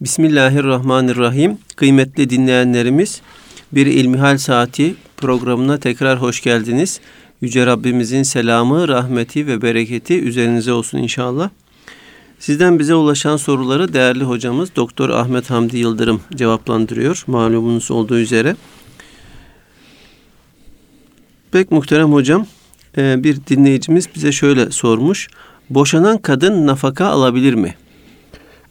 Bismillahirrahmanirrahim. Kıymetli dinleyenlerimiz, bir İlmihal Saati programına tekrar hoş geldiniz. Yüce Rabbimizin selamı, rahmeti ve bereketi üzerinize olsun inşallah. Sizden bize ulaşan soruları değerli hocamız Doktor Ahmet Hamdi Yıldırım cevaplandırıyor. Malumunuz olduğu üzere. Pek muhterem hocam, e, bir dinleyicimiz bize şöyle sormuş. Boşanan kadın nafaka alabilir mi?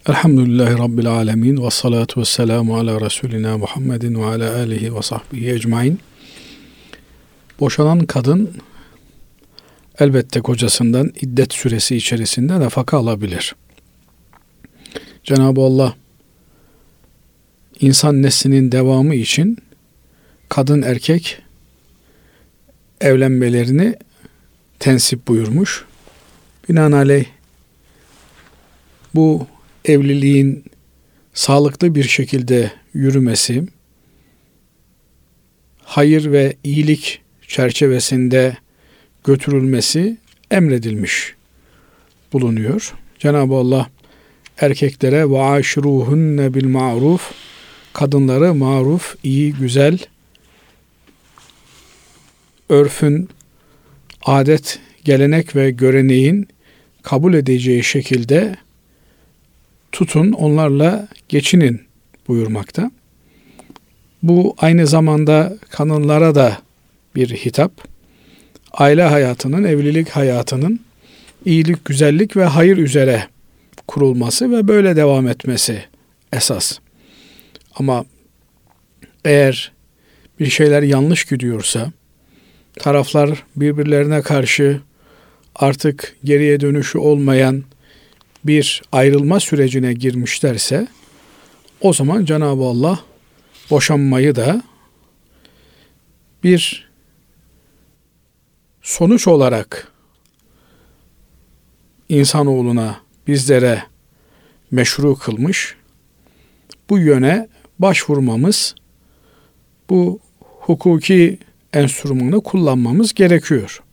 Elhamdülillahi Rabbil Alemin ve salatu ve selamu ala Resulina Muhammedin ve ala alihi ve sahbihi ecmain. Boşanan kadın elbette kocasından iddet süresi içerisinde nafaka alabilir. Cenab-ı Allah insan neslinin devamı için kadın erkek evlenmelerini tensip buyurmuş. Binaenaleyh bu evliliğin sağlıklı bir şekilde yürümesi, hayır ve iyilik çerçevesinde götürülmesi emredilmiş bulunuyor. Cenab-ı Allah erkeklere ve aşruhunne bil ma'ruf kadınları maruf, iyi, güzel örfün, adet, gelenek ve göreneğin kabul edeceği şekilde tutun, onlarla geçinin buyurmakta. Bu aynı zamanda kanunlara da bir hitap. Aile hayatının, evlilik hayatının iyilik, güzellik ve hayır üzere kurulması ve böyle devam etmesi esas. Ama eğer bir şeyler yanlış gidiyorsa, taraflar birbirlerine karşı artık geriye dönüşü olmayan bir ayrılma sürecine girmişlerse o zaman Cenab-ı Allah boşanmayı da bir sonuç olarak insanoğluna bizlere meşru kılmış. Bu yöne başvurmamız, bu hukuki enstrümanı kullanmamız gerekiyor.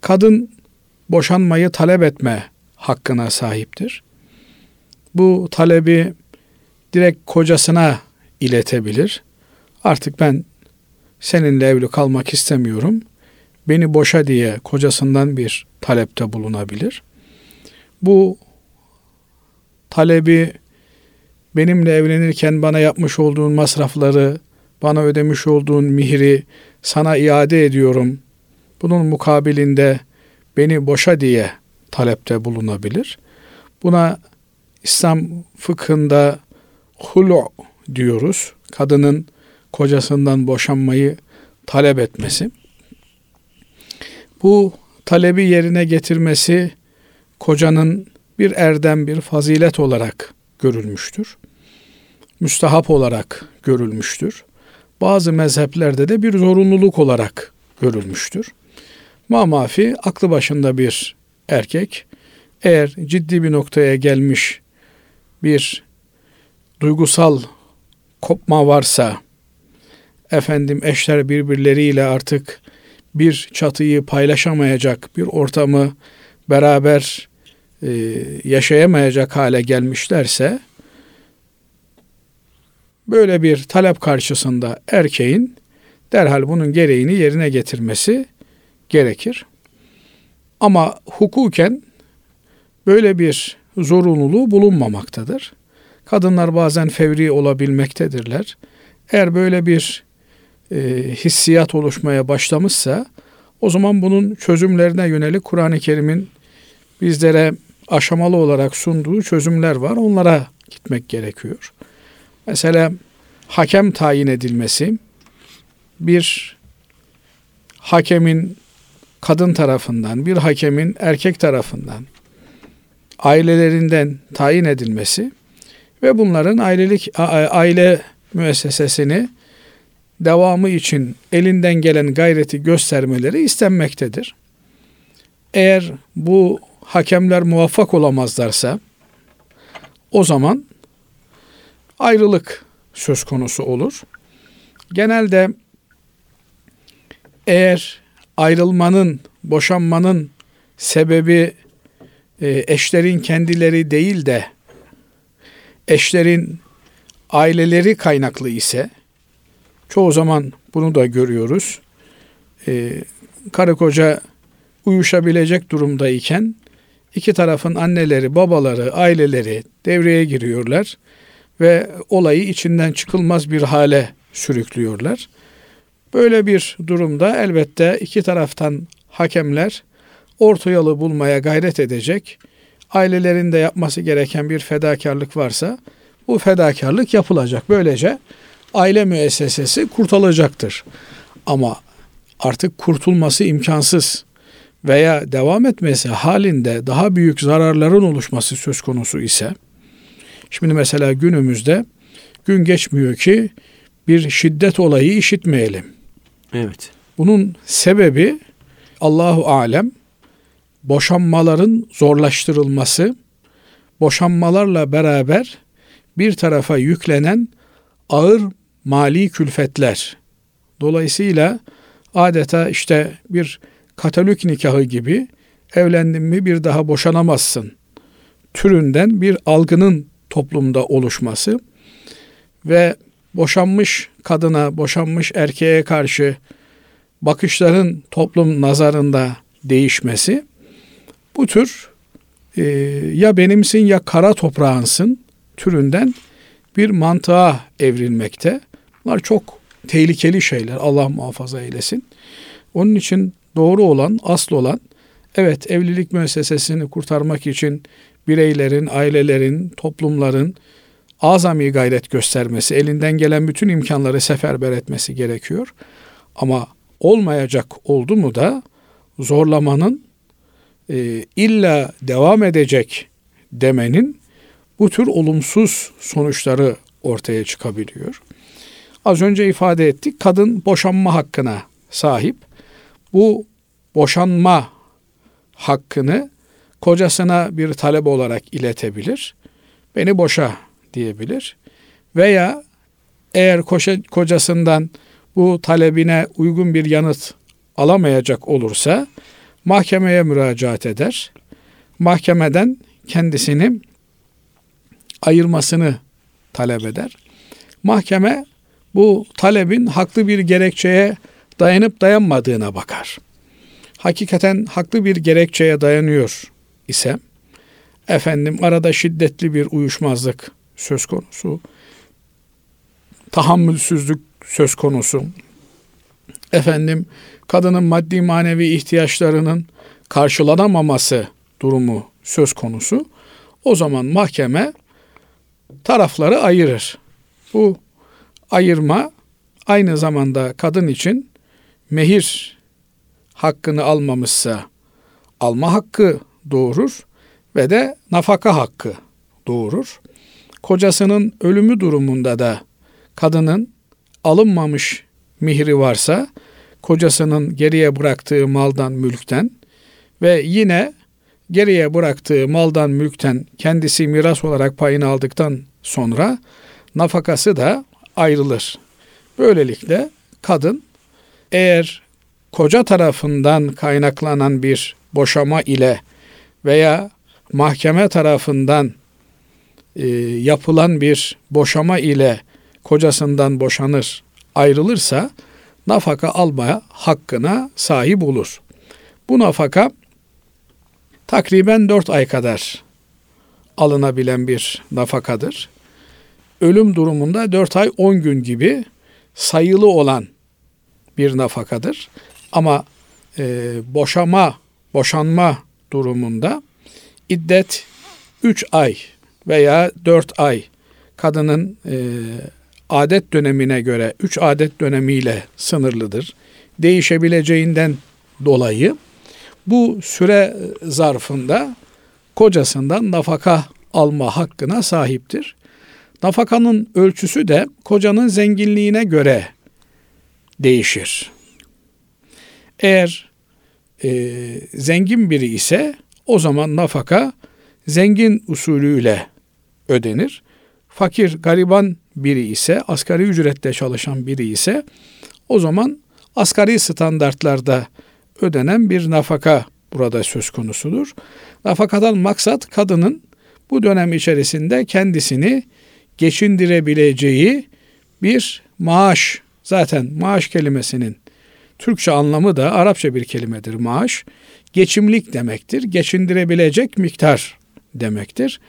Kadın boşanmayı talep etme hakkına sahiptir. Bu talebi direkt kocasına iletebilir. Artık ben seninle evli kalmak istemiyorum. Beni boşa diye kocasından bir talepte bulunabilir. Bu talebi benimle evlenirken bana yapmış olduğun masrafları, bana ödemiş olduğun mihri sana iade ediyorum. Bunun mukabilinde beni boşa diye talepte bulunabilir. Buna İslam fıkhında hulu diyoruz. Kadının kocasından boşanmayı talep etmesi. Bu talebi yerine getirmesi kocanın bir erdem, bir fazilet olarak görülmüştür. Müstahap olarak görülmüştür. Bazı mezheplerde de bir zorunluluk olarak görülmüştür. Mamafi aklı başında bir erkek eğer ciddi bir noktaya gelmiş bir duygusal kopma varsa efendim eşler birbirleriyle artık bir çatıyı paylaşamayacak bir ortamı beraber e, yaşayamayacak hale gelmişlerse böyle bir talep karşısında erkeğin derhal bunun gereğini yerine getirmesi gerekir. Ama hukuken böyle bir zorunluluğu bulunmamaktadır. Kadınlar bazen fevri olabilmektedirler. Eğer böyle bir e, hissiyat oluşmaya başlamışsa o zaman bunun çözümlerine yönelik Kur'an-ı Kerim'in bizlere aşamalı olarak sunduğu çözümler var. Onlara gitmek gerekiyor. Mesela hakem tayin edilmesi bir hakemin kadın tarafından, bir hakemin erkek tarafından ailelerinden tayin edilmesi ve bunların ailelik aile müessesesini devamı için elinden gelen gayreti göstermeleri istenmektedir. Eğer bu hakemler muvaffak olamazlarsa o zaman ayrılık söz konusu olur. Genelde eğer ayrılmanın, boşanmanın sebebi e, eşlerin kendileri değil de eşlerin aileleri kaynaklı ise çoğu zaman bunu da görüyoruz. Ee, karı koca uyuşabilecek durumdayken iki tarafın anneleri, babaları, aileleri devreye giriyorlar ve olayı içinden çıkılmaz bir hale sürüklüyorlar. Böyle bir durumda elbette iki taraftan hakemler orta yolu bulmaya gayret edecek. Ailelerinde yapması gereken bir fedakarlık varsa bu fedakarlık yapılacak. Böylece aile müessesesi kurtulacaktır. Ama artık kurtulması imkansız veya devam etmesi halinde daha büyük zararların oluşması söz konusu ise şimdi mesela günümüzde gün geçmiyor ki bir şiddet olayı işitmeyelim. Evet. Bunun sebebi Allahu alem boşanmaların zorlaştırılması, boşanmalarla beraber bir tarafa yüklenen ağır mali külfetler. Dolayısıyla adeta işte bir Katolik nikahı gibi evlendin mi bir daha boşanamazsın türünden bir algının toplumda oluşması ve boşanmış kadına, boşanmış erkeğe karşı bakışların toplum nazarında değişmesi bu tür e, ya benimsin ya kara toprağınsın türünden bir mantığa evrilmekte. Bunlar çok tehlikeli şeyler. Allah muhafaza eylesin. Onun için doğru olan, asıl olan evet evlilik müessesesini kurtarmak için bireylerin, ailelerin, toplumların azami gayret göstermesi, elinden gelen bütün imkanları seferber etmesi gerekiyor. Ama olmayacak oldu mu da zorlamanın e, illa devam edecek demenin bu tür olumsuz sonuçları ortaya çıkabiliyor. Az önce ifade ettik kadın boşanma hakkına sahip. Bu boşanma hakkını kocasına bir talep olarak iletebilir. Beni boşa diyebilir. Veya eğer koşa, kocasından bu talebine uygun bir yanıt alamayacak olursa mahkemeye müracaat eder. Mahkemeden kendisini ayırmasını talep eder. Mahkeme bu talebin haklı bir gerekçeye dayanıp dayanmadığına bakar. Hakikaten haklı bir gerekçeye dayanıyor ise efendim arada şiddetli bir uyuşmazlık söz konusu, tahammülsüzlük söz konusu, efendim kadının maddi manevi ihtiyaçlarının karşılanamaması durumu söz konusu. O zaman mahkeme tarafları ayırır. Bu ayırma aynı zamanda kadın için mehir hakkını almamışsa alma hakkı doğurur ve de nafaka hakkı doğurur. Kocasının ölümü durumunda da kadının alınmamış mihri varsa kocasının geriye bıraktığı maldan mülkten ve yine geriye bıraktığı maldan mülkten kendisi miras olarak payını aldıktan sonra nafakası da ayrılır. Böylelikle kadın eğer koca tarafından kaynaklanan bir boşama ile veya mahkeme tarafından e, yapılan bir boşama ile kocasından boşanır, ayrılırsa nafaka almaya hakkına sahip olur. Bu nafaka takriben dört ay kadar alınabilen bir nafakadır. Ölüm durumunda dört ay on gün gibi sayılı olan bir nafakadır. Ama e, boşama, boşanma durumunda iddet üç ay veya dört ay kadının e, adet dönemine göre üç adet dönemiyle sınırlıdır. Değişebileceğinden dolayı bu süre zarfında kocasından nafaka alma hakkına sahiptir. Nafakanın ölçüsü de kocanın zenginliğine göre değişir. Eğer e, zengin biri ise o zaman nafaka zengin usulüyle ödenir. Fakir, gariban biri ise, asgari ücretle çalışan biri ise o zaman asgari standartlarda ödenen bir nafaka burada söz konusudur. Nafakadan maksat kadının bu dönem içerisinde kendisini geçindirebileceği bir maaş zaten maaş kelimesinin Türkçe anlamı da Arapça bir kelimedir maaş. Geçimlik demektir. Geçindirebilecek miktar demektir.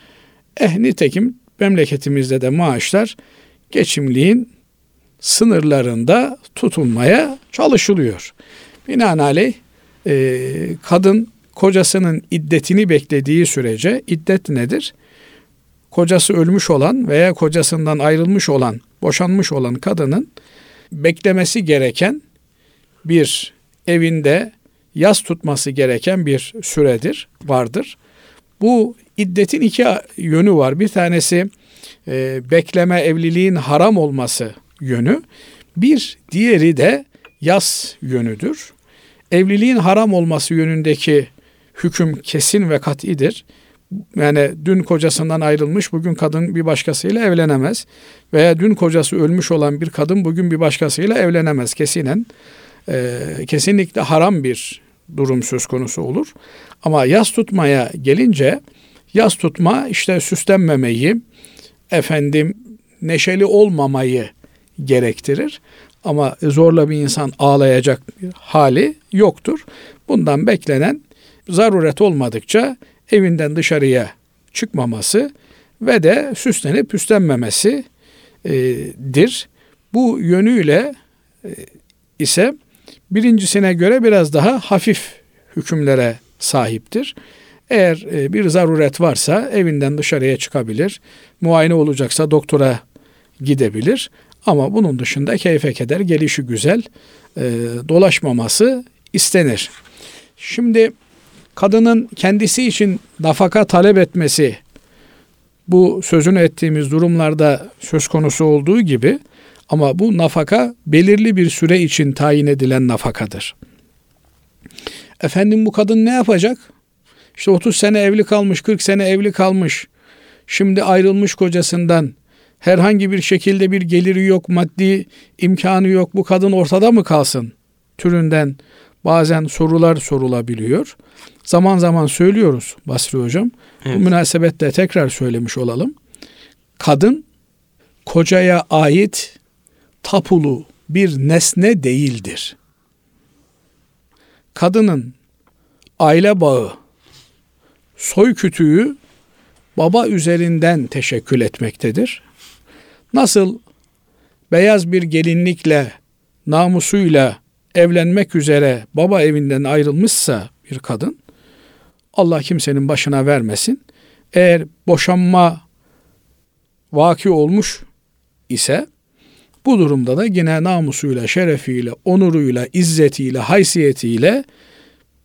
Eh nitekim memleketimizde de maaşlar geçimliğin sınırlarında tutulmaya çalışılıyor. Binaenaleyh e, kadın kocasının iddetini beklediği sürece iddet nedir? Kocası ölmüş olan veya kocasından ayrılmış olan, boşanmış olan kadının beklemesi gereken bir evinde yaz tutması gereken bir süredir, vardır. Bu iddetin iki yönü var. Bir tanesi e, bekleme evliliğin haram olması yönü. Bir diğeri de yas yönüdür. Evliliğin haram olması yönündeki hüküm kesin ve kat'idir. Yani dün kocasından ayrılmış bugün kadın bir başkasıyla evlenemez. Veya dün kocası ölmüş olan bir kadın bugün bir başkasıyla evlenemez kesinen. E, kesinlikle haram bir durum söz konusu olur. Ama yas tutmaya gelince yas tutma işte süslenmemeyi, efendim neşeli olmamayı gerektirir. Ama zorla bir insan ağlayacak bir hali yoktur. Bundan beklenen zaruret olmadıkça evinden dışarıya çıkmaması ve de süslenip püslenmemesidir. Bu yönüyle e, ise birincisine göre biraz daha hafif hükümlere sahiptir. Eğer e, bir zaruret varsa evinden dışarıya çıkabilir. Muayene olacaksa doktora gidebilir. Ama bunun dışında keyfe keder, gelişi güzel, e, dolaşmaması istenir. Şimdi kadının kendisi için nafaka talep etmesi bu sözünü ettiğimiz durumlarda söz konusu olduğu gibi ama bu nafaka belirli bir süre için tayin edilen nafakadır. Efendim bu kadın ne yapacak? İşte 30 sene evli kalmış, 40 sene evli kalmış. Şimdi ayrılmış kocasından. Herhangi bir şekilde bir geliri yok, maddi imkanı yok. Bu kadın ortada mı kalsın? Türünden bazen sorular sorulabiliyor. Zaman zaman söylüyoruz Basri Hocam. Evet. Bu münasebetle tekrar söylemiş olalım. Kadın kocaya ait tapulu bir nesne değildir. Kadının aile bağı, soy kütüğü baba üzerinden teşekkül etmektedir. Nasıl beyaz bir gelinlikle, namusuyla evlenmek üzere baba evinden ayrılmışsa bir kadın, Allah kimsenin başına vermesin. Eğer boşanma vaki olmuş ise bu durumda da yine namusuyla, şerefiyle, onuruyla, izzetiyle, haysiyetiyle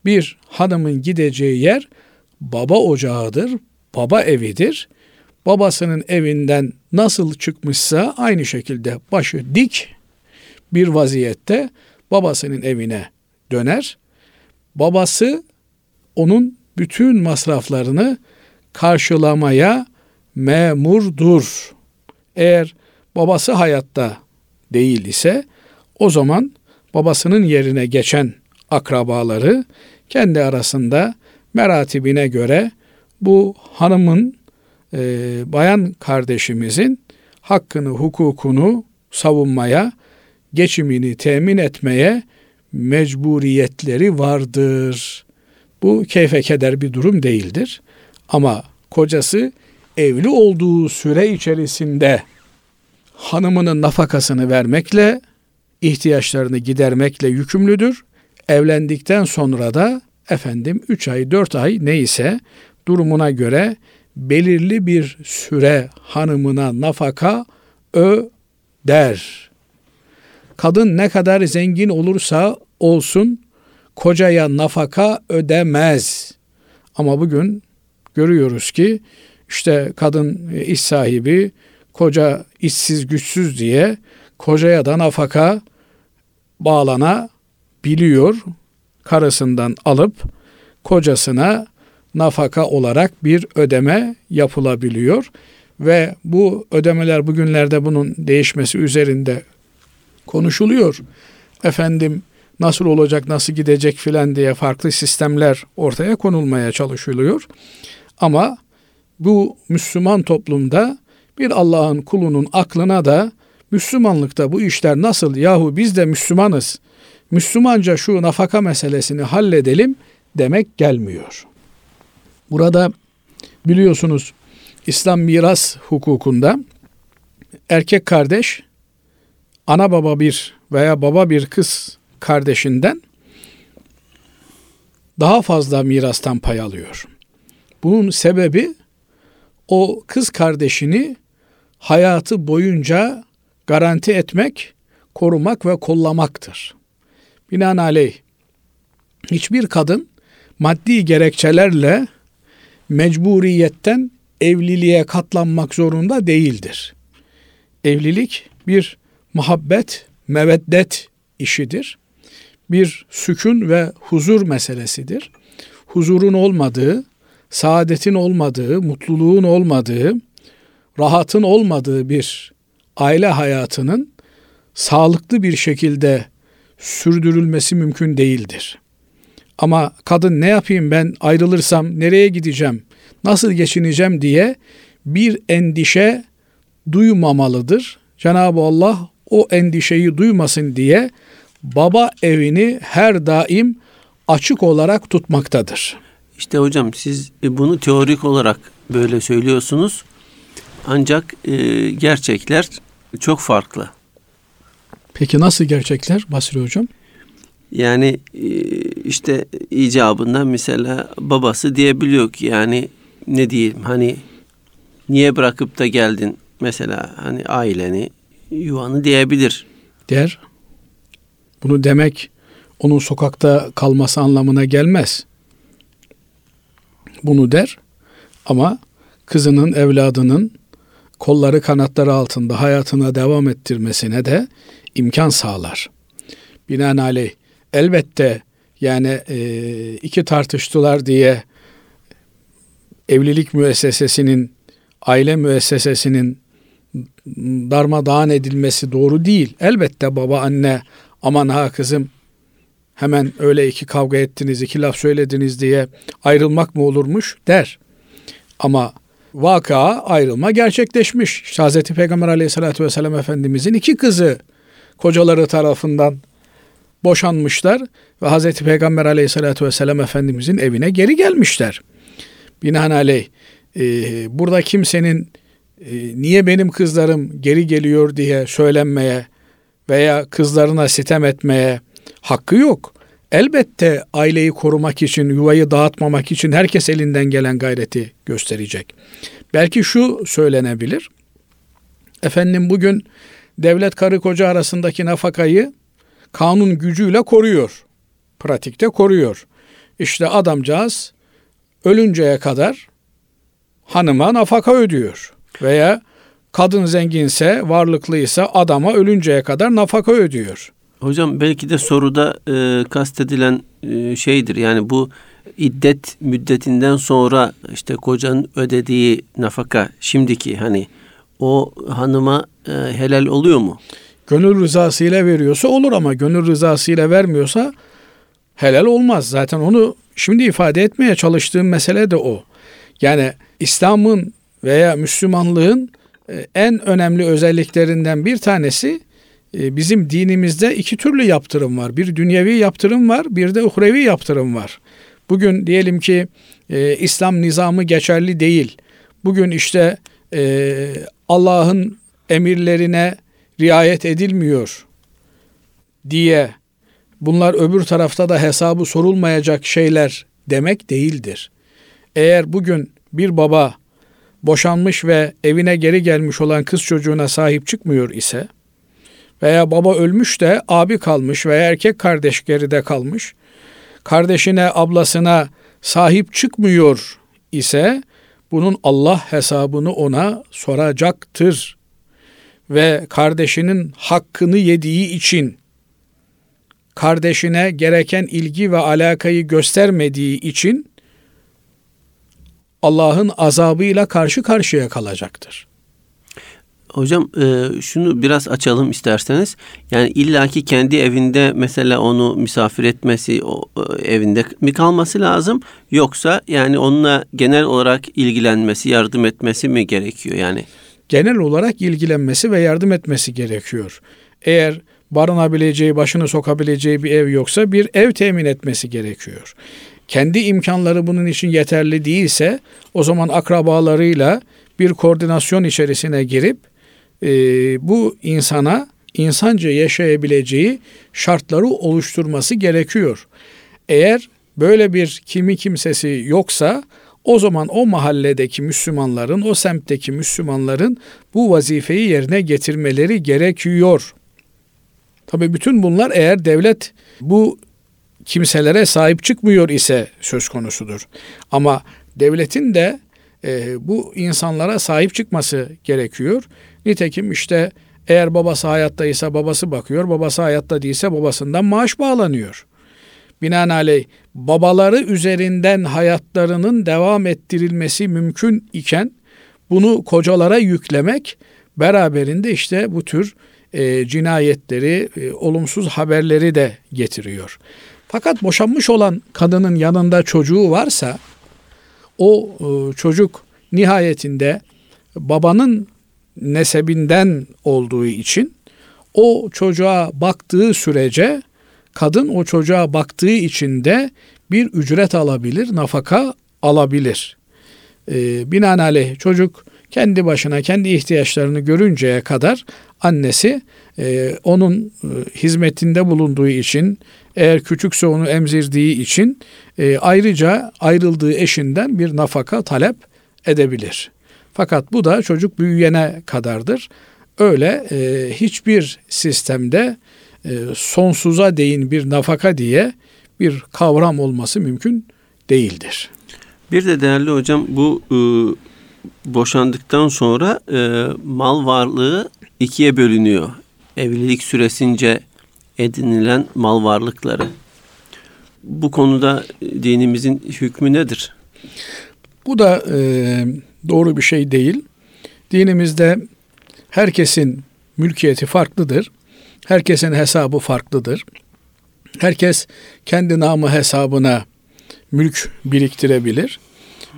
bir hanımın gideceği yer baba ocağıdır, baba evidir. Babasının evinden nasıl çıkmışsa aynı şekilde başı dik bir vaziyette babasının evine döner. Babası onun bütün masraflarını karşılamaya memurdur. Eğer babası hayatta değil ise o zaman babasının yerine geçen akrabaları kendi arasında meratibine göre bu hanımın e, bayan kardeşimizin hakkını, hukukunu savunmaya, geçimini temin etmeye mecburiyetleri vardır. Bu keyfe keder bir durum değildir. Ama kocası evli olduğu süre içerisinde hanımının nafakasını vermekle, ihtiyaçlarını gidermekle yükümlüdür. Evlendikten sonra da efendim 3 ay 4 ay neyse durumuna göre belirli bir süre hanımına nafaka öder. Kadın ne kadar zengin olursa olsun kocaya nafaka ödemez. Ama bugün görüyoruz ki işte kadın iş sahibi koca işsiz güçsüz diye kocaya da nafaka bağlana biliyor. Karısından alıp kocasına nafaka olarak bir ödeme yapılabiliyor ve bu ödemeler bugünlerde bunun değişmesi üzerinde konuşuluyor. Efendim nasıl olacak, nasıl gidecek filan diye farklı sistemler ortaya konulmaya çalışılıyor. Ama bu Müslüman toplumda bir Allah'ın kulunun aklına da Müslümanlıkta bu işler nasıl yahu biz de Müslümanız. Müslümanca şu nafaka meselesini halledelim demek gelmiyor. Burada biliyorsunuz İslam miras hukukunda erkek kardeş ana baba bir veya baba bir kız kardeşinden daha fazla mirastan pay alıyor. Bunun sebebi o kız kardeşini hayatı boyunca garanti etmek, korumak ve kollamaktır. Binaenaleyh hiçbir kadın maddi gerekçelerle mecburiyetten evliliğe katlanmak zorunda değildir. Evlilik bir muhabbet, meveddet işidir. Bir sükun ve huzur meselesidir. Huzurun olmadığı, saadetin olmadığı, mutluluğun olmadığı, rahatın olmadığı bir aile hayatının sağlıklı bir şekilde sürdürülmesi mümkün değildir. Ama kadın ne yapayım ben ayrılırsam nereye gideceğim, nasıl geçineceğim diye bir endişe duymamalıdır. Cenab-ı Allah o endişeyi duymasın diye baba evini her daim açık olarak tutmaktadır. İşte hocam siz e, bunu teorik olarak böyle söylüyorsunuz. Ancak e, gerçekler çok farklı. Peki nasıl gerçekler Basri Hocam? Yani e, işte icabında mesela babası diyebiliyor ki yani ne diyeyim hani niye bırakıp da geldin mesela hani aileni yuvanı diyebilir. Der. Bunu demek onun sokakta kalması anlamına gelmez. Bunu der ama kızının evladının kolları kanatları altında hayatına devam ettirmesine de imkan sağlar. Binaenaleyh elbette yani e, iki tartıştılar diye evlilik müessesesinin aile müessesesinin darmadağın edilmesi doğru değil. Elbette baba anne aman ha kızım hemen öyle iki kavga ettiniz, iki laf söylediniz diye ayrılmak mı olurmuş der. Ama vaka ayrılma gerçekleşmiş. İşte Hz. Peygamber aleyhissalatü vesselam Efendimizin iki kızı kocaları tarafından boşanmışlar ve Hz. Peygamber aleyhissalatü vesselam Efendimizin evine geri gelmişler. Binaenaleyh e, burada kimsenin e, niye benim kızlarım geri geliyor diye söylenmeye veya kızlarına sitem etmeye hakkı yok. Elbette aileyi korumak için, yuvayı dağıtmamak için herkes elinden gelen gayreti gösterecek. Belki şu söylenebilir. Efendim bugün devlet karı koca arasındaki nafakayı kanun gücüyle koruyor. Pratikte koruyor. İşte adamcağız ölünceye kadar hanıma nafaka ödüyor. Veya kadın zenginse, varlıklıysa adama ölünceye kadar nafaka ödüyor. Hocam belki de soruda e, kastedilen e, şeydir. Yani bu iddet müddetinden sonra işte kocanın ödediği nafaka şimdiki hani o hanıma e, helal oluyor mu? Gönül rızasıyla veriyorsa olur ama gönül rızasıyla vermiyorsa helal olmaz. Zaten onu şimdi ifade etmeye çalıştığım mesele de o. Yani İslam'ın veya Müslümanlığın e, en önemli özelliklerinden bir tanesi e, bizim dinimizde iki türlü yaptırım var. Bir dünyevi yaptırım var, bir de uhrevi yaptırım var. Bugün diyelim ki e, İslam nizamı geçerli değil. Bugün işte e, Allah'ın emirlerine riayet edilmiyor diye bunlar öbür tarafta da hesabı sorulmayacak şeyler demek değildir. Eğer bugün bir baba boşanmış ve evine geri gelmiş olan kız çocuğuna sahip çıkmıyor ise veya baba ölmüş de abi kalmış veya erkek kardeş geride kalmış, kardeşine, ablasına sahip çıkmıyor ise bunun Allah hesabını ona soracaktır. Ve kardeşinin hakkını yediği için kardeşine gereken ilgi ve alakayı göstermediği için Allah'ın azabıyla karşı karşıya kalacaktır. Hocam e, şunu biraz açalım isterseniz. Yani illaki kendi evinde mesela onu misafir etmesi, o e, evinde mi kalması lazım yoksa yani onunla genel olarak ilgilenmesi, yardım etmesi mi gerekiyor yani? Genel olarak ilgilenmesi ve yardım etmesi gerekiyor. Eğer barınabileceği, başını sokabileceği bir ev yoksa bir ev temin etmesi gerekiyor. Kendi imkanları bunun için yeterli değilse o zaman akrabalarıyla bir koordinasyon içerisine girip e, bu insana insanca yaşayabileceği şartları oluşturması gerekiyor. Eğer böyle bir kimi kimsesi yoksa o zaman o mahalledeki Müslümanların, o semtteki Müslümanların bu vazifeyi yerine getirmeleri gerekiyor. Tabi bütün bunlar eğer devlet bu kimselere sahip çıkmıyor ise söz konusudur. Ama devletin de e, bu insanlara sahip çıkması gerekiyor. Nitekim işte eğer babası hayattaysa babası bakıyor, babası hayatta değilse babasından maaş bağlanıyor. Binaenaleyh babaları üzerinden hayatlarının devam ettirilmesi mümkün iken bunu kocalara yüklemek beraberinde işte bu tür e, cinayetleri, e, olumsuz haberleri de getiriyor. Fakat boşanmış olan kadının yanında çocuğu varsa o e, çocuk nihayetinde babanın nesebinden olduğu için o çocuğa baktığı sürece kadın o çocuğa baktığı için de bir ücret alabilir, nafaka alabilir. E, binaenaleyh çocuk kendi başına kendi ihtiyaçlarını görünceye kadar annesi e, onun e, hizmetinde bulunduğu için eğer küçükse onu emzirdiği için e, ayrıca ayrıldığı eşinden bir nafaka talep edebilir. Fakat bu da çocuk büyüyene kadardır. Öyle e, hiçbir sistemde e, sonsuza değin bir nafaka diye bir kavram olması mümkün değildir. Bir de değerli hocam bu e, boşandıktan sonra e, mal varlığı ikiye bölünüyor. Evlilik süresince edinilen mal varlıkları. Bu konuda dinimizin hükmü nedir? Bu da e, doğru bir şey değil. Dinimizde herkesin mülkiyeti farklıdır. Herkesin hesabı farklıdır. Herkes kendi namı hesabına mülk biriktirebilir.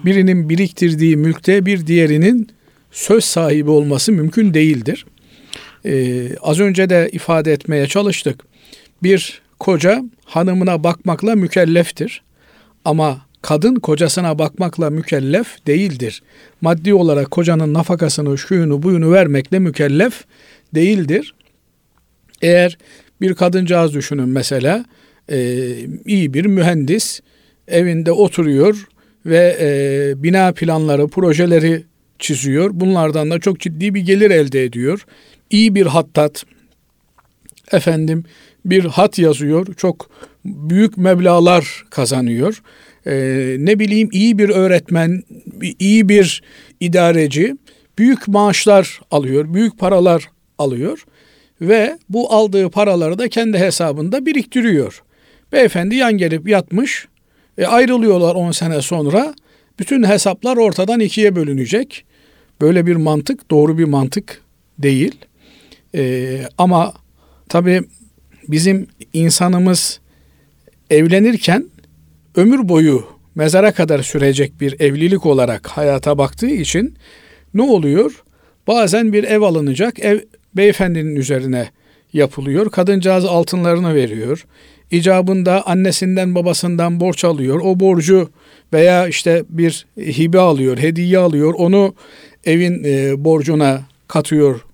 Birinin biriktirdiği mülkte bir diğerinin söz sahibi olması mümkün değildir. Ee, az önce de ifade etmeye çalıştık. Bir koca hanımına bakmakla mükelleftir. Ama kadın kocasına bakmakla mükellef değildir. Maddi olarak kocanın nafakasını, şuyunu, buyunu vermekle mükellef değildir. Eğer bir kadıncağız düşünün mesela, e, iyi bir mühendis evinde oturuyor ve e, bina planları, projeleri çiziyor. Bunlardan da çok ciddi bir gelir elde ediyor. İyi bir hattat, efendim bir hat yazıyor. Çok büyük meblalar kazanıyor. Ee, ne bileyim iyi bir öğretmen, iyi bir idareci büyük maaşlar alıyor, büyük paralar alıyor ve bu aldığı paraları da kendi hesabında biriktiriyor. Beyefendi yan gelip yatmış, e, ayrılıyorlar 10 sene sonra. Bütün hesaplar ortadan ikiye bölünecek. Böyle bir mantık doğru bir mantık değil. E, ama tabii bizim insanımız evlenirken ömür boyu mezara kadar sürecek bir evlilik olarak hayata baktığı için ne oluyor? Bazen bir ev alınacak, ev beyefendinin üzerine yapılıyor. Kadıncağız altınlarını veriyor. İcabında annesinden babasından borç alıyor. O borcu veya işte bir hibe alıyor, hediye alıyor. Onu evin e, borcuna katıyor,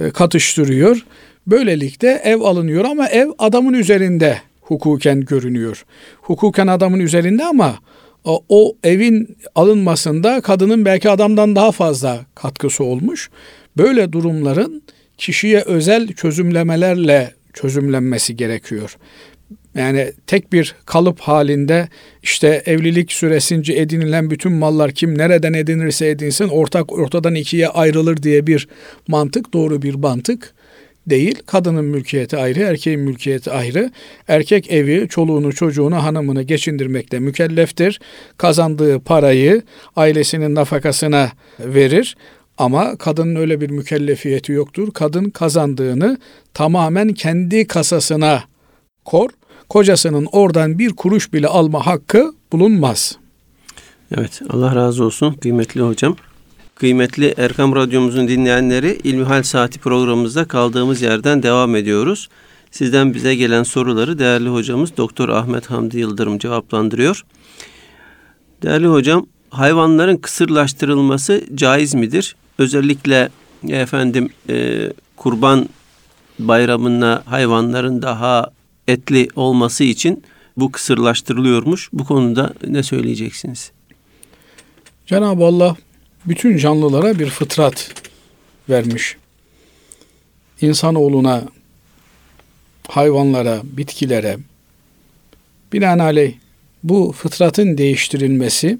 e, katıştırıyor. Böylelikle ev alınıyor ama ev adamın üzerinde hukuken görünüyor. Hukuken adamın üzerinde ama o, o evin alınmasında kadının belki adamdan daha fazla katkısı olmuş. Böyle durumların kişiye özel çözümlemelerle çözümlenmesi gerekiyor. Yani tek bir kalıp halinde işte evlilik süresince edinilen bütün mallar kim nereden edinirse edinsin ortak ortadan ikiye ayrılır diye bir mantık doğru bir mantık değil. Kadının mülkiyeti ayrı, erkeğin mülkiyeti ayrı. Erkek evi, çoluğunu, çocuğunu, hanımını geçindirmekle mükelleftir. Kazandığı parayı ailesinin nafakasına verir. Ama kadının öyle bir mükellefiyeti yoktur. Kadın kazandığını tamamen kendi kasasına kor. Kocasının oradan bir kuruş bile alma hakkı bulunmaz. Evet Allah razı olsun kıymetli hocam. Kıymetli Erkam Radyomuzun dinleyenleri İlmihal Saati programımızda kaldığımız yerden devam ediyoruz. Sizden bize gelen soruları değerli hocamız Doktor Ahmet Hamdi Yıldırım cevaplandırıyor. Değerli hocam, hayvanların kısırlaştırılması caiz midir? Özellikle efendim e, kurban bayramına hayvanların daha etli olması için bu kısırlaştırılıyormuş. Bu konuda ne söyleyeceksiniz? Cenab-ı Allah bütün canlılara bir fıtrat vermiş. İnsanoğluna, hayvanlara, bitkilere binaenaleyh bu fıtratın değiştirilmesi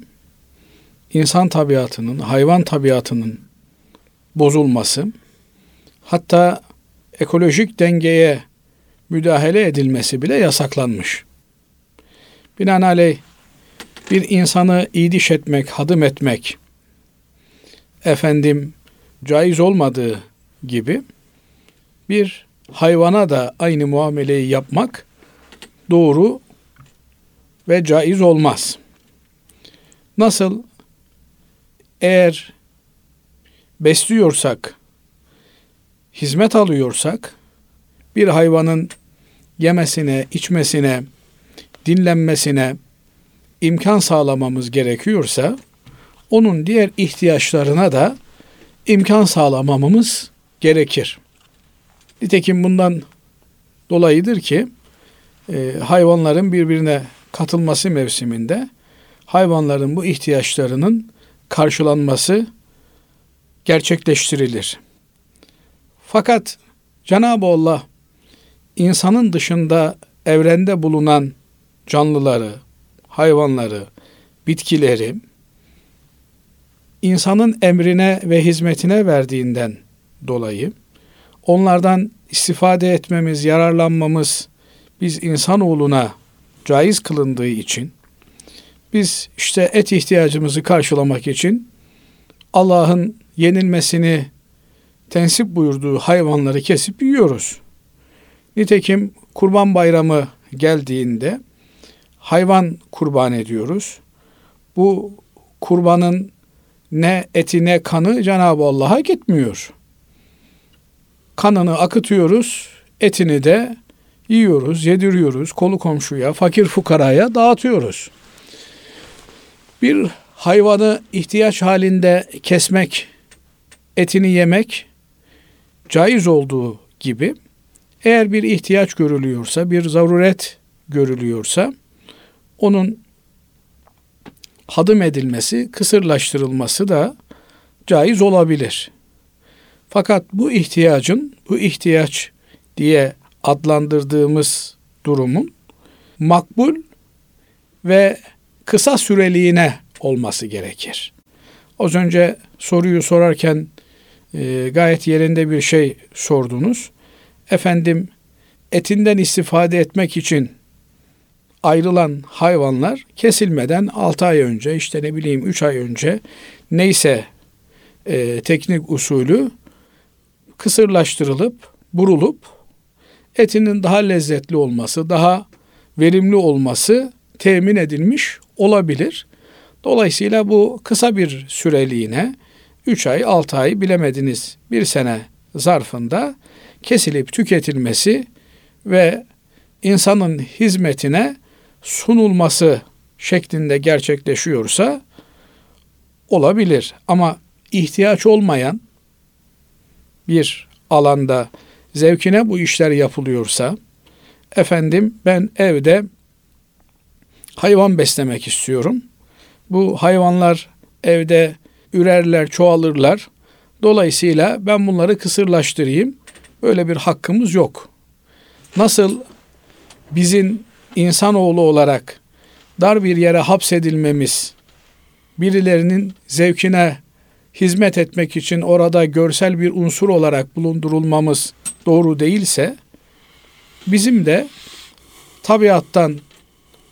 insan tabiatının, hayvan tabiatının bozulması hatta ekolojik dengeye müdahale edilmesi bile yasaklanmış. Binaenaleyh bir insanı idiş etmek, hadım etmek, efendim caiz olmadığı gibi bir hayvana da aynı muameleyi yapmak doğru ve caiz olmaz. Nasıl eğer besliyorsak, hizmet alıyorsak bir hayvanın yemesine, içmesine, dinlenmesine imkan sağlamamız gerekiyorsa onun diğer ihtiyaçlarına da imkan sağlamamız gerekir. Nitekim bundan dolayıdır ki e, hayvanların birbirine katılması mevsiminde hayvanların bu ihtiyaçlarının karşılanması gerçekleştirilir. Fakat Cenab-ı Allah insanın dışında evrende bulunan canlıları, hayvanları, bitkileri insanın emrine ve hizmetine verdiğinden dolayı onlardan istifade etmemiz, yararlanmamız biz insanoğluna caiz kılındığı için biz işte et ihtiyacımızı karşılamak için Allah'ın yenilmesini tensip buyurduğu hayvanları kesip yiyoruz. Nitekim kurban bayramı geldiğinde hayvan kurban ediyoruz. Bu kurbanın ne eti ne kanı Cenab-ı Allah'a gitmiyor. Kanını akıtıyoruz, etini de yiyoruz, yediriyoruz, kolu komşuya, fakir fukaraya dağıtıyoruz. Bir hayvanı ihtiyaç halinde kesmek, etini yemek caiz olduğu gibi eğer bir ihtiyaç görülüyorsa, bir zaruret görülüyorsa onun hadım edilmesi, kısırlaştırılması da caiz olabilir. Fakat bu ihtiyacın, bu ihtiyaç diye adlandırdığımız durumun makbul ve kısa süreliğine olması gerekir. Az önce soruyu sorarken e, gayet yerinde bir şey sordunuz. Efendim etinden istifade etmek için ayrılan hayvanlar kesilmeden 6 ay önce işte ne bileyim 3 ay önce neyse e, teknik usulü kısırlaştırılıp burulup etinin daha lezzetli olması, daha verimli olması temin edilmiş olabilir. Dolayısıyla bu kısa bir süreliğine 3 ay, 6 ay bilemediniz bir sene zarfında kesilip tüketilmesi ve insanın hizmetine sunulması şeklinde gerçekleşiyorsa olabilir. Ama ihtiyaç olmayan bir alanda zevkine bu işler yapılıyorsa efendim ben evde hayvan beslemek istiyorum. Bu hayvanlar evde ürerler, çoğalırlar. Dolayısıyla ben bunları kısırlaştırayım. Böyle bir hakkımız yok. Nasıl bizim insanoğlu olarak dar bir yere hapsedilmemiz, birilerinin zevkine hizmet etmek için orada görsel bir unsur olarak bulundurulmamız doğru değilse, bizim de tabiattan,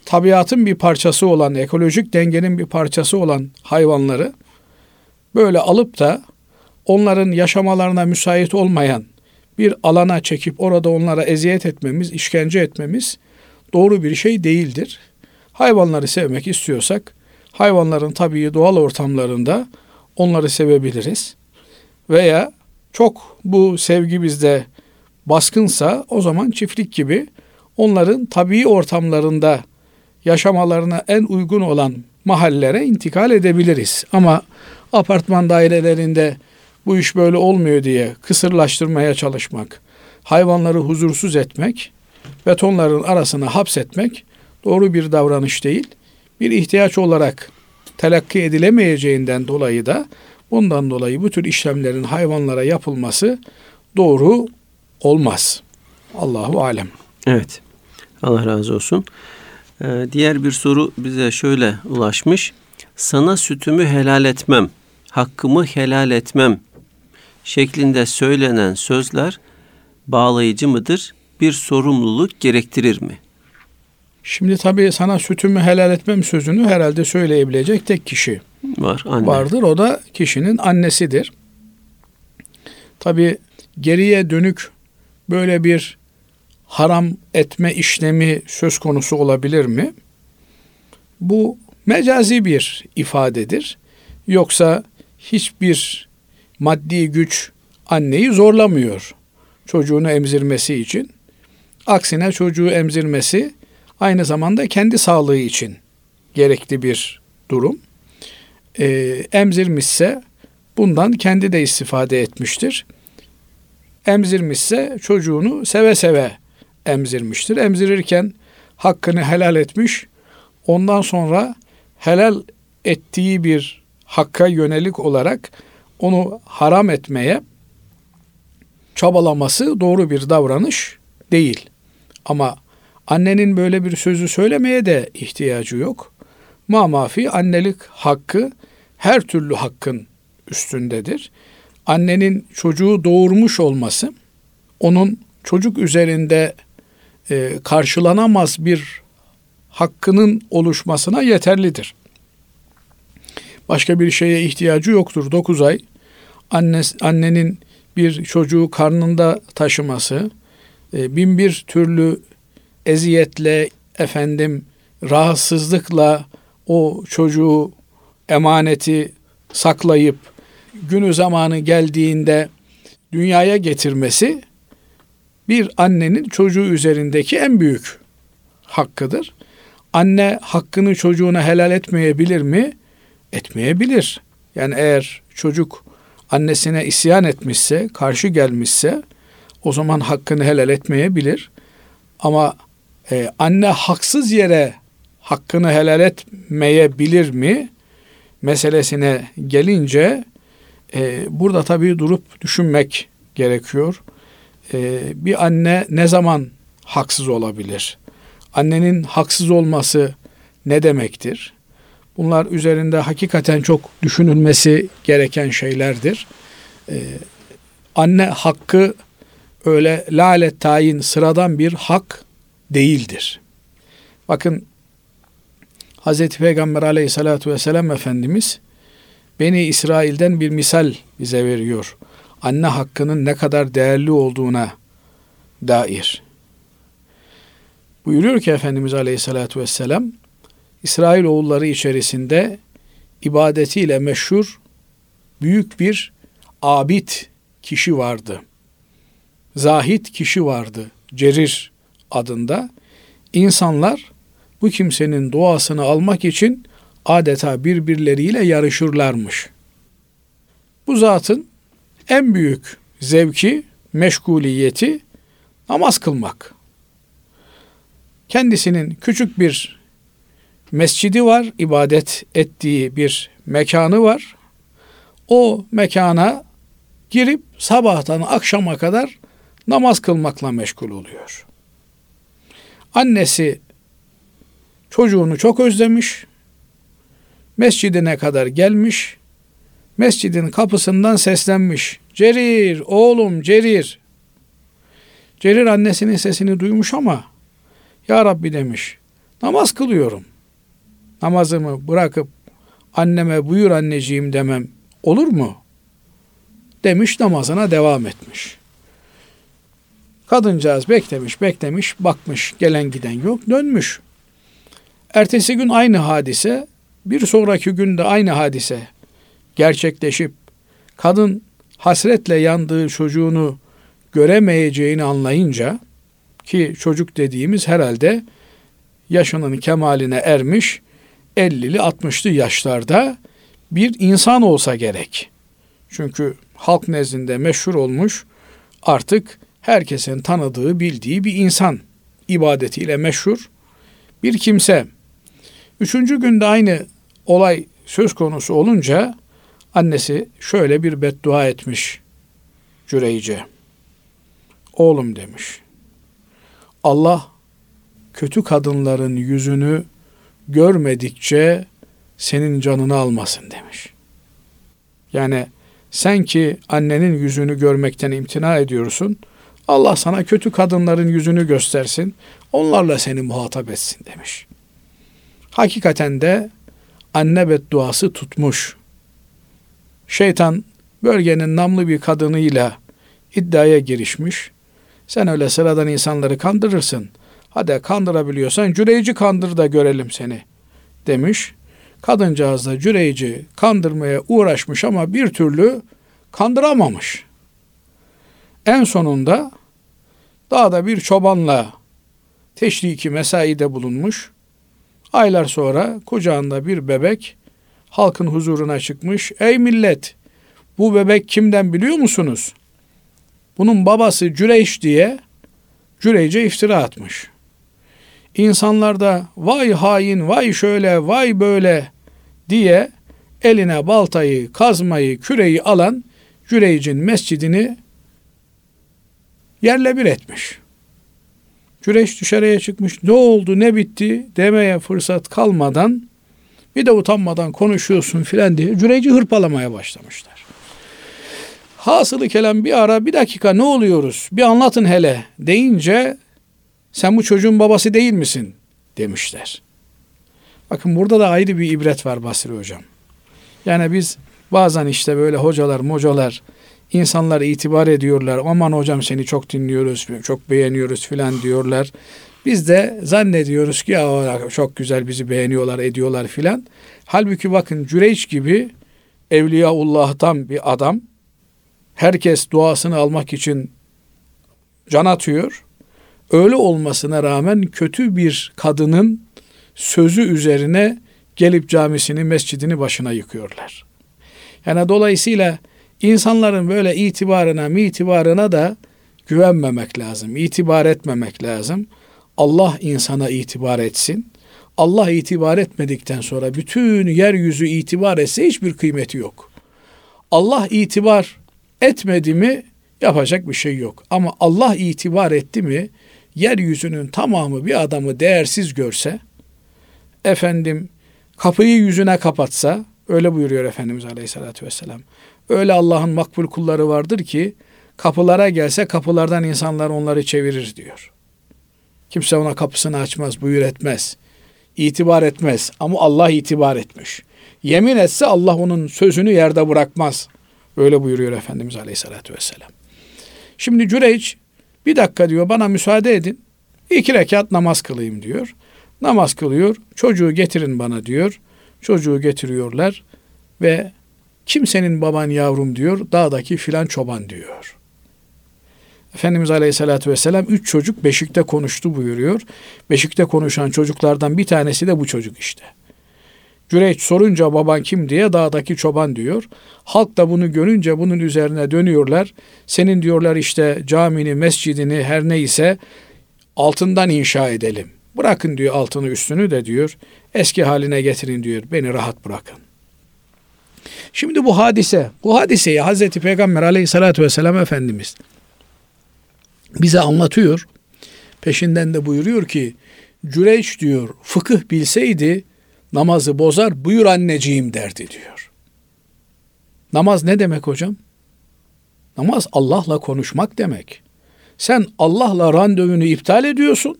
tabiatın bir parçası olan, ekolojik dengenin bir parçası olan hayvanları böyle alıp da onların yaşamalarına müsait olmayan bir alana çekip orada onlara eziyet etmemiz, işkence etmemiz doğru bir şey değildir. Hayvanları sevmek istiyorsak hayvanların tabii doğal ortamlarında onları sevebiliriz. Veya çok bu sevgi bizde baskınsa o zaman çiftlik gibi onların tabii ortamlarında yaşamalarına en uygun olan mahallelere intikal edebiliriz. Ama apartman dairelerinde bu iş böyle olmuyor diye kısırlaştırmaya çalışmak, hayvanları huzursuz etmek, betonların arasına hapsetmek doğru bir davranış değil. Bir ihtiyaç olarak telakki edilemeyeceğinden dolayı da bundan dolayı bu tür işlemlerin hayvanlara yapılması doğru olmaz. Allahu alem. Evet. Allah razı olsun. Ee, diğer bir soru bize şöyle ulaşmış. Sana sütümü helal etmem, hakkımı helal etmem şeklinde söylenen sözler bağlayıcı mıdır? Bir sorumluluk gerektirir mi? Şimdi tabii sana sütümü helal etmem sözünü herhalde söyleyebilecek tek kişi var. Anne. Vardır. O da kişinin annesidir. Tabii geriye dönük böyle bir haram etme işlemi söz konusu olabilir mi? Bu mecazi bir ifadedir. Yoksa hiçbir maddi güç anneyi zorlamıyor çocuğunu emzirmesi için. Aksine çocuğu emzirmesi aynı zamanda kendi sağlığı için gerekli bir durum. Ee, emzirmişse bundan kendi de istifade etmiştir. Emzirmişse çocuğunu seve seve emzirmiştir. Emzirirken hakkını helal etmiş. Ondan sonra helal ettiği bir hakka yönelik olarak onu haram etmeye çabalaması doğru bir davranış değil. Ama annenin böyle bir sözü söylemeye de ihtiyacı yok. Ma mafi annelik hakkı her türlü hakkın üstündedir. Annenin çocuğu doğurmuş olması onun çocuk üzerinde e, karşılanamaz bir hakkının oluşmasına yeterlidir. Başka bir şeye ihtiyacı yoktur. 9 ay anne, annenin bir çocuğu karnında taşıması, e, bin bir türlü eziyetle, efendim rahatsızlıkla o çocuğu emaneti saklayıp günü zamanı geldiğinde dünyaya getirmesi bir annenin çocuğu üzerindeki en büyük hakkıdır. Anne hakkını çocuğuna helal etmeyebilir mi? Etmeyebilir. Yani eğer çocuk annesine isyan etmişse, karşı gelmişse o zaman hakkını helal etmeyebilir. Ama e, anne haksız yere hakkını helal etmeyebilir mi? Meselesine gelince e, burada tabii durup düşünmek gerekiyor. E, bir anne ne zaman haksız olabilir? Annenin haksız olması ne demektir? Bunlar üzerinde hakikaten çok düşünülmesi gereken şeylerdir. Ee, anne hakkı öyle lalet tayin sıradan bir hak değildir. Bakın Hazreti Peygamber aleyhissalatu vesselam Efendimiz Beni İsrail'den bir misal bize veriyor. Anne hakkının ne kadar değerli olduğuna dair. Buyuruyor ki Efendimiz aleyhissalatu vesselam İsrail oğulları içerisinde ibadetiyle meşhur büyük bir abid kişi vardı. Zahit kişi vardı. Cerir adında. İnsanlar bu kimsenin duasını almak için adeta birbirleriyle yarışırlarmış. Bu zatın en büyük zevki, meşguliyeti namaz kılmak. Kendisinin küçük bir mescidi var, ibadet ettiği bir mekanı var. O mekana girip sabahtan akşama kadar namaz kılmakla meşgul oluyor. Annesi çocuğunu çok özlemiş. Mescidine kadar gelmiş. Mescidin kapısından seslenmiş. Cerir, oğlum Cerir. Cerir annesinin sesini duymuş ama Ya Rabbi demiş. Namaz kılıyorum namazımı bırakıp anneme buyur anneciğim demem olur mu? demiş namazına devam etmiş. Kadıncağız beklemiş beklemiş bakmış gelen giden yok dönmüş. Ertesi gün aynı hadise bir sonraki günde aynı hadise gerçekleşip kadın hasretle yandığı çocuğunu göremeyeceğini anlayınca ki çocuk dediğimiz herhalde yaşının kemaline ermiş 50'li 60'lı yaşlarda bir insan olsa gerek. Çünkü halk nezdinde meşhur olmuş artık herkesin tanıdığı bildiği bir insan ibadetiyle meşhur bir kimse. Üçüncü günde aynı olay söz konusu olunca annesi şöyle bir beddua etmiş Cüreyce. Oğlum demiş. Allah kötü kadınların yüzünü görmedikçe senin canını almasın demiş. Yani sen ki annenin yüzünü görmekten imtina ediyorsun. Allah sana kötü kadınların yüzünü göstersin. Onlarla seni muhatap etsin demiş. Hakikaten de anne bedduası tutmuş. Şeytan bölgenin namlı bir kadınıyla iddiaya girişmiş. Sen öyle sıradan insanları kandırırsın. Hadi kandırabiliyorsan cüreyci kandır da görelim seni demiş. Kadıncağız da cüreyci kandırmaya uğraşmış ama bir türlü kandıramamış. En sonunda dağda bir çobanla teşriki mesaide bulunmuş. Aylar sonra kucağında bir bebek halkın huzuruna çıkmış. Ey millet bu bebek kimden biliyor musunuz? Bunun babası Cüreyş diye Cüreyce iftira atmış. İnsanlar da vay hain, vay şöyle, vay böyle diye eline baltayı, kazmayı, küreyi alan Cüreyc'in mescidini yerle bir etmiş. Cüreyç dışarıya çıkmış. Ne oldu, ne bitti demeye fırsat kalmadan bir de utanmadan konuşuyorsun filan diye Cüreyci hırpalamaya başlamışlar. Hasılı kelam bir ara bir dakika ne oluyoruz bir anlatın hele deyince sen bu çocuğun babası değil misin demişler. Bakın burada da ayrı bir ibret var Basri Hocam. Yani biz bazen işte böyle hocalar mocalar insanlar itibar ediyorlar. Aman hocam seni çok dinliyoruz, çok beğeniyoruz filan diyorlar. Biz de zannediyoruz ki ya çok güzel bizi beğeniyorlar, ediyorlar filan. Halbuki bakın Cüreyç gibi Evliyaullah'tan bir adam herkes duasını almak için can atıyor. Öyle olmasına rağmen kötü bir kadının sözü üzerine gelip camisini, mescidini başına yıkıyorlar. Yani dolayısıyla insanların böyle itibarına, mitibarına da güvenmemek lazım. İtibar etmemek lazım. Allah insana itibar etsin. Allah itibar etmedikten sonra bütün yeryüzü itibar etse hiçbir kıymeti yok. Allah itibar etmedi mi yapacak bir şey yok. Ama Allah itibar etti mi yeryüzünün tamamı bir adamı değersiz görse efendim kapıyı yüzüne kapatsa öyle buyuruyor Efendimiz Aleyhisselatü Vesselam. Öyle Allah'ın makbul kulları vardır ki kapılara gelse kapılardan insanlar onları çevirir diyor. Kimse ona kapısını açmaz, buyur etmez. İtibar etmez ama Allah itibar etmiş. Yemin etse Allah onun sözünü yerde bırakmaz. Öyle buyuruyor Efendimiz Aleyhisselatü Vesselam. Şimdi Cüreyç bir dakika diyor bana müsaade edin. İki rekat namaz kılayım diyor. Namaz kılıyor. Çocuğu getirin bana diyor. Çocuğu getiriyorlar ve kimsenin baban yavrum diyor. Dağdaki filan çoban diyor. Efendimiz Aleyhisselatü Vesselam üç çocuk beşikte konuştu buyuruyor. Beşikte konuşan çocuklardan bir tanesi de bu çocuk işte. Cüreyç sorunca baban kim diye dağdaki çoban diyor. Halk da bunu görünce bunun üzerine dönüyorlar. Senin diyorlar işte camini, mescidini her neyse altından inşa edelim. Bırakın diyor altını üstünü de diyor. Eski haline getirin diyor. Beni rahat bırakın. Şimdi bu hadise, bu hadiseyi Hazreti Peygamber aleyhissalatü vesselam Efendimiz bize anlatıyor. Peşinden de buyuruyor ki Cüreyç diyor fıkıh bilseydi namazı bozar buyur anneciğim derdi diyor. Namaz ne demek hocam? Namaz Allah'la konuşmak demek. Sen Allah'la randevunu iptal ediyorsun.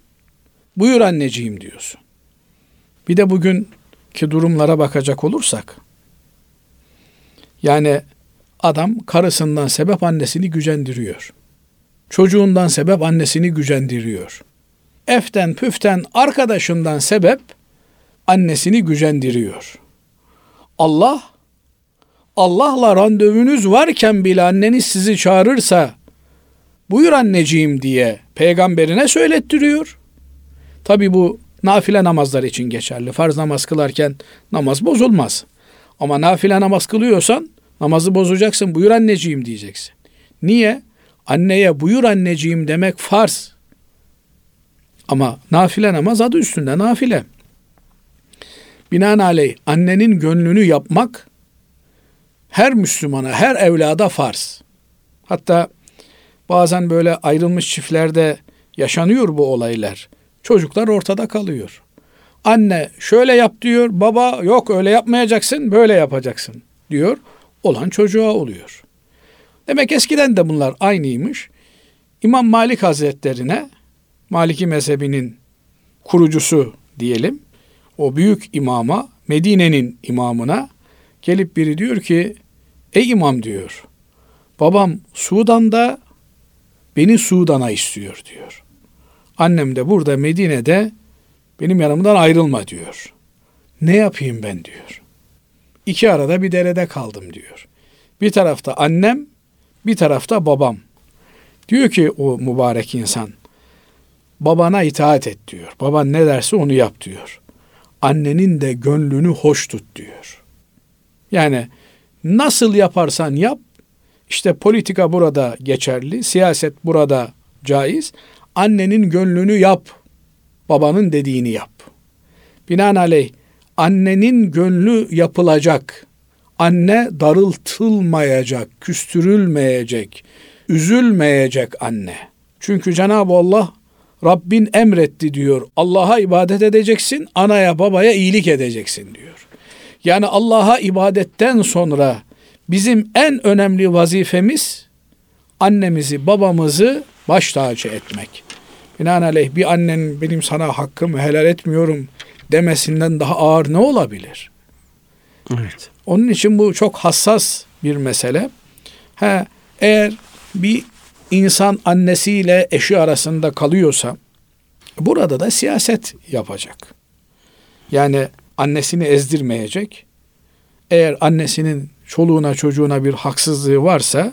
Buyur anneciğim diyorsun. Bir de bugünkü durumlara bakacak olursak yani Adam karısından sebep annesini gücendiriyor. Çocuğundan sebep annesini gücendiriyor. Eften püften arkadaşından sebep annesini gücendiriyor. Allah Allah'la randevunuz varken bile anneniz sizi çağırırsa buyur anneciğim diye peygamberine söylettiriyor. Tabi bu nafile namazlar için geçerli. Farz namaz kılarken namaz bozulmaz. Ama nafile namaz kılıyorsan namazı bozacaksın. Buyur anneciğim diyeceksin. Niye? Anneye buyur anneciğim demek farz. Ama nafile namaz adı üstünde nafile. Binaenaleyh annenin gönlünü yapmak her Müslümana, her evlada farz. Hatta bazen böyle ayrılmış çiftlerde yaşanıyor bu olaylar. Çocuklar ortada kalıyor. Anne şöyle yap diyor, baba yok öyle yapmayacaksın, böyle yapacaksın diyor. Olan çocuğa oluyor. Demek eskiden de bunlar aynıymış. İmam Malik Hazretlerine, Maliki mezhebinin kurucusu diyelim, o büyük imama, Medine'nin imamına gelip biri diyor ki, ey imam diyor, babam Sudan'da beni Sudan'a istiyor diyor. Annem de burada Medine'de benim yanımdan ayrılma diyor. Ne yapayım ben diyor. İki arada bir derede kaldım diyor. Bir tarafta annem, bir tarafta babam. Diyor ki o mübarek insan, babana itaat et diyor. Baban ne derse onu yap diyor. Annenin de gönlünü hoş tut diyor. Yani nasıl yaparsan yap, işte politika burada geçerli, siyaset burada caiz. Annenin gönlünü yap, babanın dediğini yap. Binaenaleyh annenin gönlü yapılacak. Anne darıltılmayacak, küstürülmeyecek, üzülmeyecek anne. Çünkü Cenab-ı Allah Rabbin emretti diyor. Allah'a ibadet edeceksin, anaya babaya iyilik edeceksin diyor. Yani Allah'a ibadetten sonra bizim en önemli vazifemiz annemizi, babamızı baş tacı etmek. Binaenaleyh bir annenin benim sana hakkımı helal etmiyorum demesinden daha ağır ne olabilir? Evet. Onun için bu çok hassas bir mesele. He, eğer bir insan annesiyle eşi arasında kalıyorsa burada da siyaset yapacak. Yani annesini ezdirmeyecek. Eğer annesinin çoluğuna çocuğuna bir haksızlığı varsa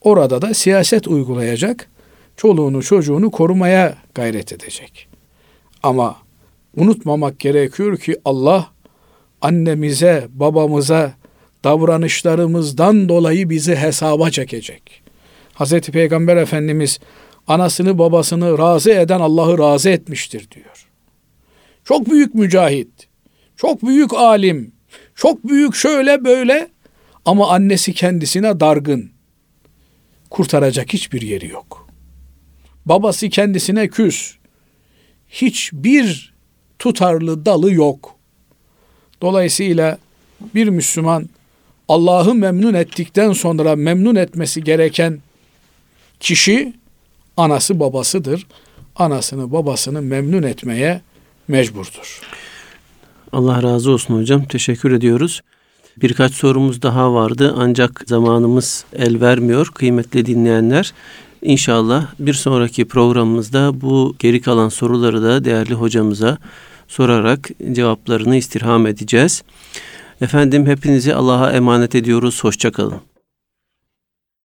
orada da siyaset uygulayacak. Çoluğunu çocuğunu korumaya gayret edecek. Ama unutmamak gerekiyor ki Allah annemize, babamıza davranışlarımızdan dolayı bizi hesaba çekecek. Hazreti Peygamber Efendimiz anasını babasını razı eden Allah'ı razı etmiştir diyor. Çok büyük mücahit, çok büyük alim, çok büyük şöyle böyle ama annesi kendisine dargın. Kurtaracak hiçbir yeri yok. Babası kendisine küs. Hiçbir tutarlı dalı yok. Dolayısıyla bir Müslüman Allah'ı memnun ettikten sonra memnun etmesi gereken kişi anası babasıdır. Anasını babasını memnun etmeye mecburdur. Allah razı olsun hocam. Teşekkür ediyoruz. Birkaç sorumuz daha vardı ancak zamanımız el vermiyor kıymetli dinleyenler. İnşallah bir sonraki programımızda bu geri kalan soruları da değerli hocamıza sorarak cevaplarını istirham edeceğiz. Efendim hepinizi Allah'a emanet ediyoruz. Hoşçakalın.